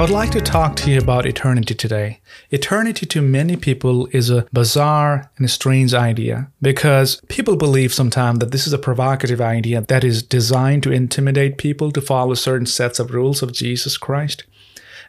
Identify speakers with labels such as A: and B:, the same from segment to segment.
A: I would like to talk to you about eternity today. Eternity to many people is a bizarre and strange idea because people believe sometimes that this is a provocative idea that is designed to intimidate people to follow certain sets of rules of Jesus Christ.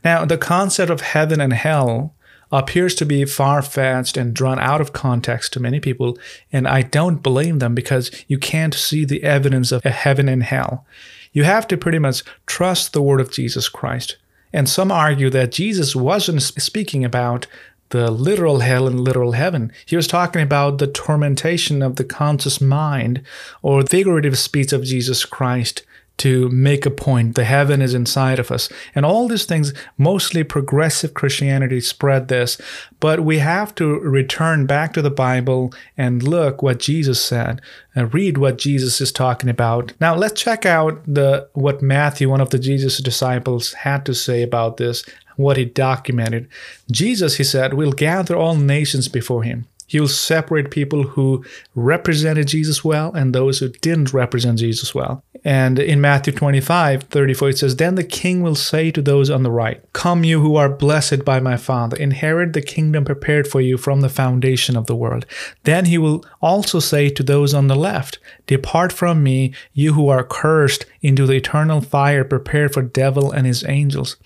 A: Now, the concept of heaven and hell appears to be far fetched and drawn out of context to many people, and I don't blame them because you can't see the evidence of a heaven and hell. You have to pretty much trust the word of Jesus Christ. And some argue that Jesus wasn't speaking about the literal hell and literal heaven. He was talking about the tormentation of the conscious mind or figurative speech of Jesus Christ to make a point. The heaven is inside of us. And all these things, mostly progressive Christianity spread this. But we have to return back to the Bible and look what Jesus said, and read what Jesus is talking about. Now let's check out the what Matthew, one of the Jesus disciples, had to say about this, what he documented. Jesus, he said, will gather all nations before him. Will separate people who represented Jesus well and those who didn't represent Jesus well. And in Matthew 25, 34, it says, Then the king will say to those on the right, Come, you who are blessed by my Father, inherit the kingdom prepared for you from the foundation of the world. Then he will also say to those on the left, Depart from me, you who are cursed, into the eternal fire prepared for devil and his angels.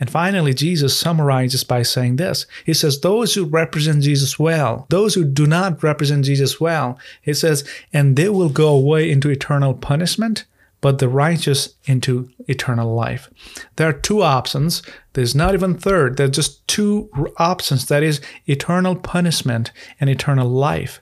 A: And finally, Jesus summarizes by saying this. He says, Those who represent Jesus well, those who do not represent Jesus well, he says, and they will go away into eternal punishment, but the righteous into eternal life. There are two options. There's not even third. There's just two options. That is eternal punishment and eternal life.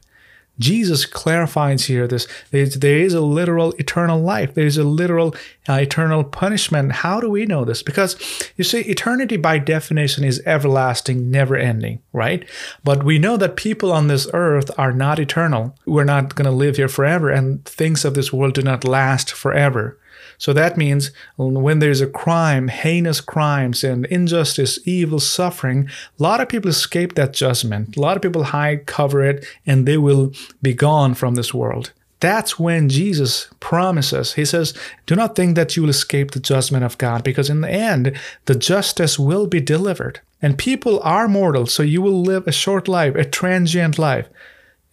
A: Jesus clarifies here this there is a literal eternal life. There is a literal uh, eternal punishment. How do we know this? Because you see eternity by definition is everlasting never ending right? But we know that people on this earth are not eternal. We're not going to live here forever and things of this world do not last forever so that means when there's a crime, heinous crimes and injustice, evil, suffering, a lot of people escape that judgment. A lot of people hide, cover it, and they will be gone from this world. That's when Jesus promises. He says, Do not think that you will escape the judgment of God, because in the end, the justice will be delivered. And people are mortal, so you will live a short life, a transient life.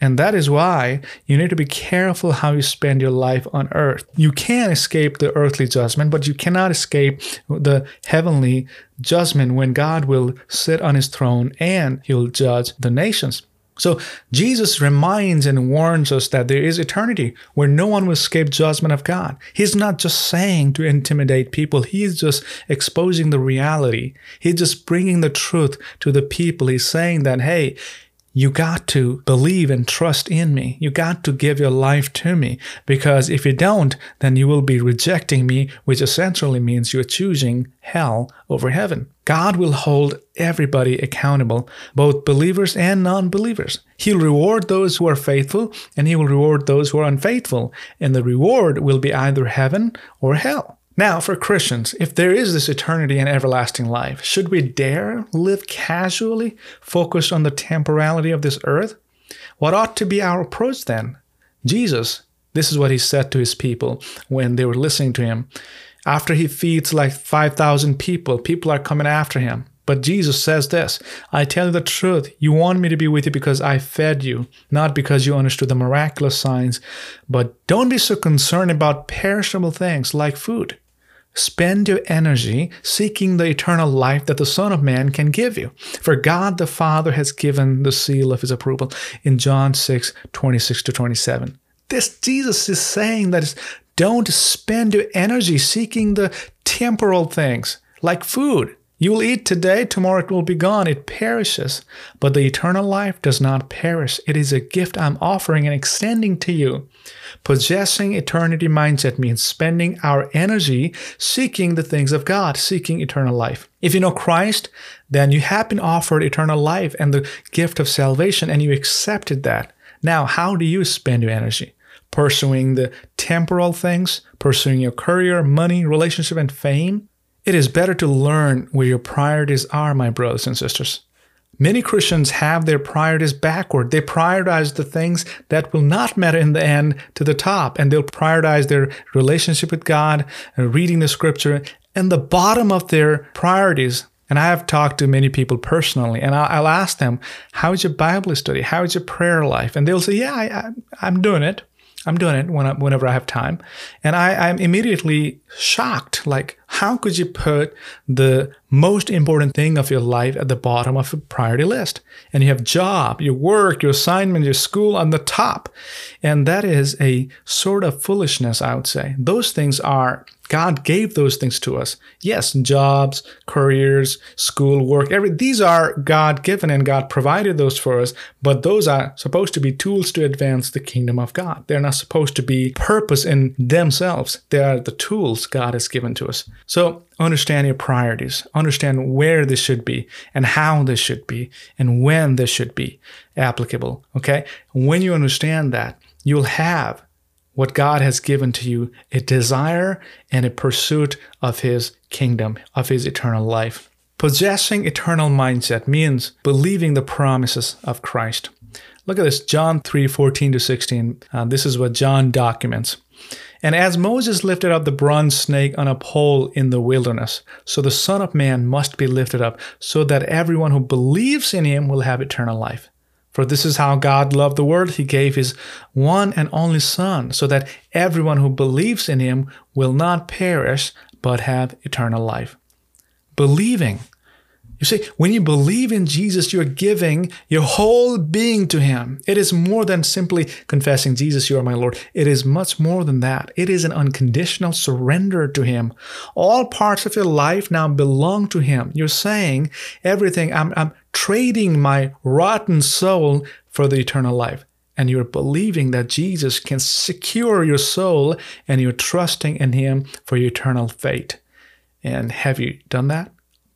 A: And that is why you need to be careful how you spend your life on earth. You can escape the earthly judgment, but you cannot escape the heavenly judgment when God will sit on his throne and he'll judge the nations. So Jesus reminds and warns us that there is eternity where no one will escape judgment of God. He's not just saying to intimidate people, he's just exposing the reality. He's just bringing the truth to the people. He's saying that, hey, you got to believe and trust in me. You got to give your life to me because if you don't, then you will be rejecting me, which essentially means you're choosing hell over heaven. God will hold everybody accountable, both believers and non believers. He'll reward those who are faithful and he will reward those who are unfaithful. And the reward will be either heaven or hell. Now, for Christians, if there is this eternity and everlasting life, should we dare live casually, focused on the temporality of this earth? What ought to be our approach then? Jesus, this is what he said to his people when they were listening to him. After he feeds like 5,000 people, people are coming after him. But Jesus says this I tell you the truth, you want me to be with you because I fed you, not because you understood the miraculous signs. But don't be so concerned about perishable things like food. Spend your energy seeking the eternal life that the Son of Man can give you. For God the Father has given the seal of his approval in John 6 26 to 27. This Jesus is saying that don't spend your energy seeking the temporal things like food. You will eat today, tomorrow it will be gone. It perishes. But the eternal life does not perish. It is a gift I'm offering and extending to you. Possessing eternity mindset means spending our energy seeking the things of God, seeking eternal life. If you know Christ, then you have been offered eternal life and the gift of salvation, and you accepted that. Now, how do you spend your energy? Pursuing the temporal things, pursuing your career, money, relationship, and fame? It is better to learn where your priorities are, my brothers and sisters. Many Christians have their priorities backward. They prioritize the things that will not matter in the end to the top, and they'll prioritize their relationship with God, and reading the scripture, in the bottom of their priorities. And I have talked to many people personally, and I'll, ask them, "How's your Bible study? How's your prayer life?" And they'll say, "Yeah, I, I, I'm doing it. I'm doing it when I, whenever I have time. And I, I'm immediately shocked. Like, how could you put the most important thing of your life at the bottom of a priority list? And you have job, your work, your assignment, your school on the top. And that is a sort of foolishness, I would say. Those things are God gave those things to us. Yes, jobs, careers, school, work, every these are God given and God provided those for us, but those are supposed to be tools to advance the kingdom of God. They're not supposed to be purpose in themselves. They are the tools God has given to us. So understand your priorities, understand where this should be and how this should be and when this should be applicable. Okay? When you understand that, you'll have what God has given to you a desire and a pursuit of His kingdom, of His eternal life. Possessing eternal mindset means believing the promises of Christ. Look at this, John 3 14 to 16. Uh, this is what John documents. And as Moses lifted up the bronze snake on a pole in the wilderness, so the Son of Man must be lifted up, so that everyone who believes in him will have eternal life. For this is how God loved the world. He gave his one and only Son, so that everyone who believes in him will not perish, but have eternal life. Believing. You see, when you believe in Jesus, you're giving your whole being to Him. It is more than simply confessing, Jesus, you are my Lord. It is much more than that. It is an unconditional surrender to Him. All parts of your life now belong to Him. You're saying everything, I'm, I'm trading my rotten soul for the eternal life. And you're believing that Jesus can secure your soul and you're trusting in Him for your eternal fate. And have you done that?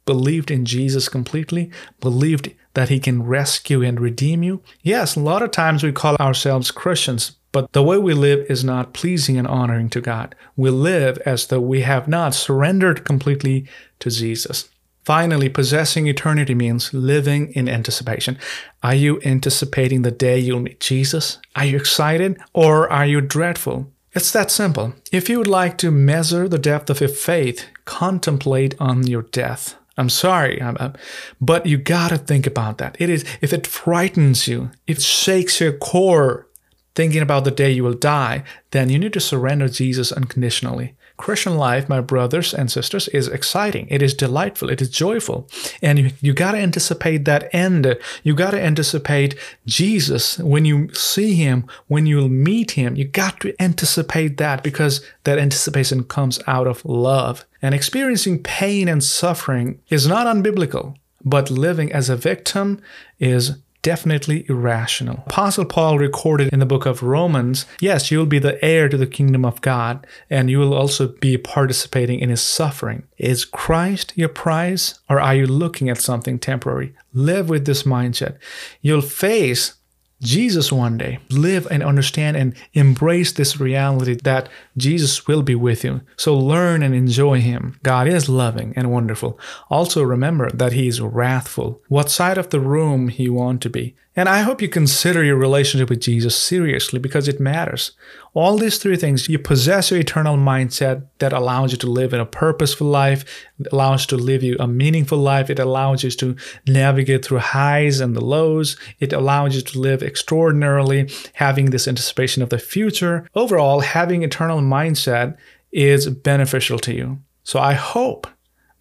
A: Believed in Jesus completely? Believed that He can rescue and redeem you? Yes, a lot of times we call ourselves Christians, but the way we live is not pleasing and honoring to God. We live as though we have not surrendered completely to Jesus. Finally, possessing eternity means living in anticipation. Are you anticipating the day you'll meet Jesus? Are you excited or are you dreadful? It's that simple. If you would like to measure the depth of your faith, contemplate on your death. I'm sorry, I'm, I'm, but you gotta think about that. It is if it frightens you, if it shakes your core, thinking about the day you will die, then you need to surrender Jesus unconditionally. Christian life, my brothers and sisters, is exciting. It is delightful. It is joyful. And you, you got to anticipate that end. You got to anticipate Jesus when you see him, when you'll meet him. You got to anticipate that because that anticipation comes out of love. And experiencing pain and suffering is not unbiblical, but living as a victim is definitely irrational. Apostle Paul recorded in the book of Romans, yes, you will be the heir to the kingdom of God, and you will also be participating in his suffering. Is Christ your prize, or are you looking at something temporary? Live with this mindset. You'll face Jesus one day. Live and understand and embrace this reality that Jesus will be with you. So learn and enjoy Him. God is loving and wonderful. Also remember that He is wrathful. What side of the room He want to be. And I hope you consider your relationship with Jesus seriously because it matters. All these three things, you possess your eternal mindset that allows you to live in a purposeful life, allows you to live you a meaningful life, it allows you to navigate through highs and the lows, it allows you to live extraordinarily, having this anticipation of the future. Overall, having eternal mindset is beneficial to you. So I hope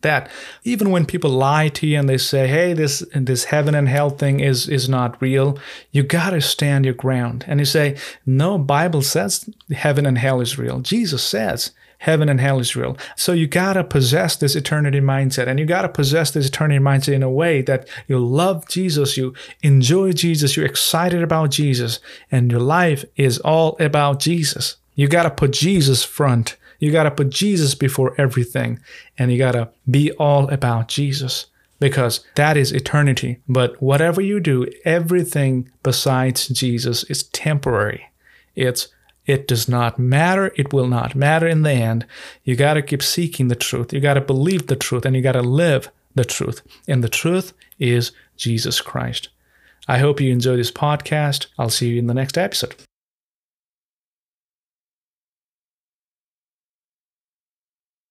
A: that. Even when people lie to you and they say, "Hey, this this heaven and hell thing is is not real," you gotta stand your ground and you say, "No, Bible says heaven and hell is real. Jesus says." Heaven and hell is real. So you gotta possess this eternity mindset, and you gotta possess this eternity mindset in a way that you love Jesus, you enjoy Jesus, you're excited about Jesus, and your life is all about Jesus. You gotta put Jesus front you got to put Jesus before everything and you got to be all about Jesus because that is eternity. But whatever you do, everything besides Jesus is temporary. It's it does not matter. It will not matter in the end. You got to keep seeking the truth. You got to believe the truth and you got to live the truth. And the truth is Jesus Christ. I hope you enjoy this podcast. I'll see you in the next episode.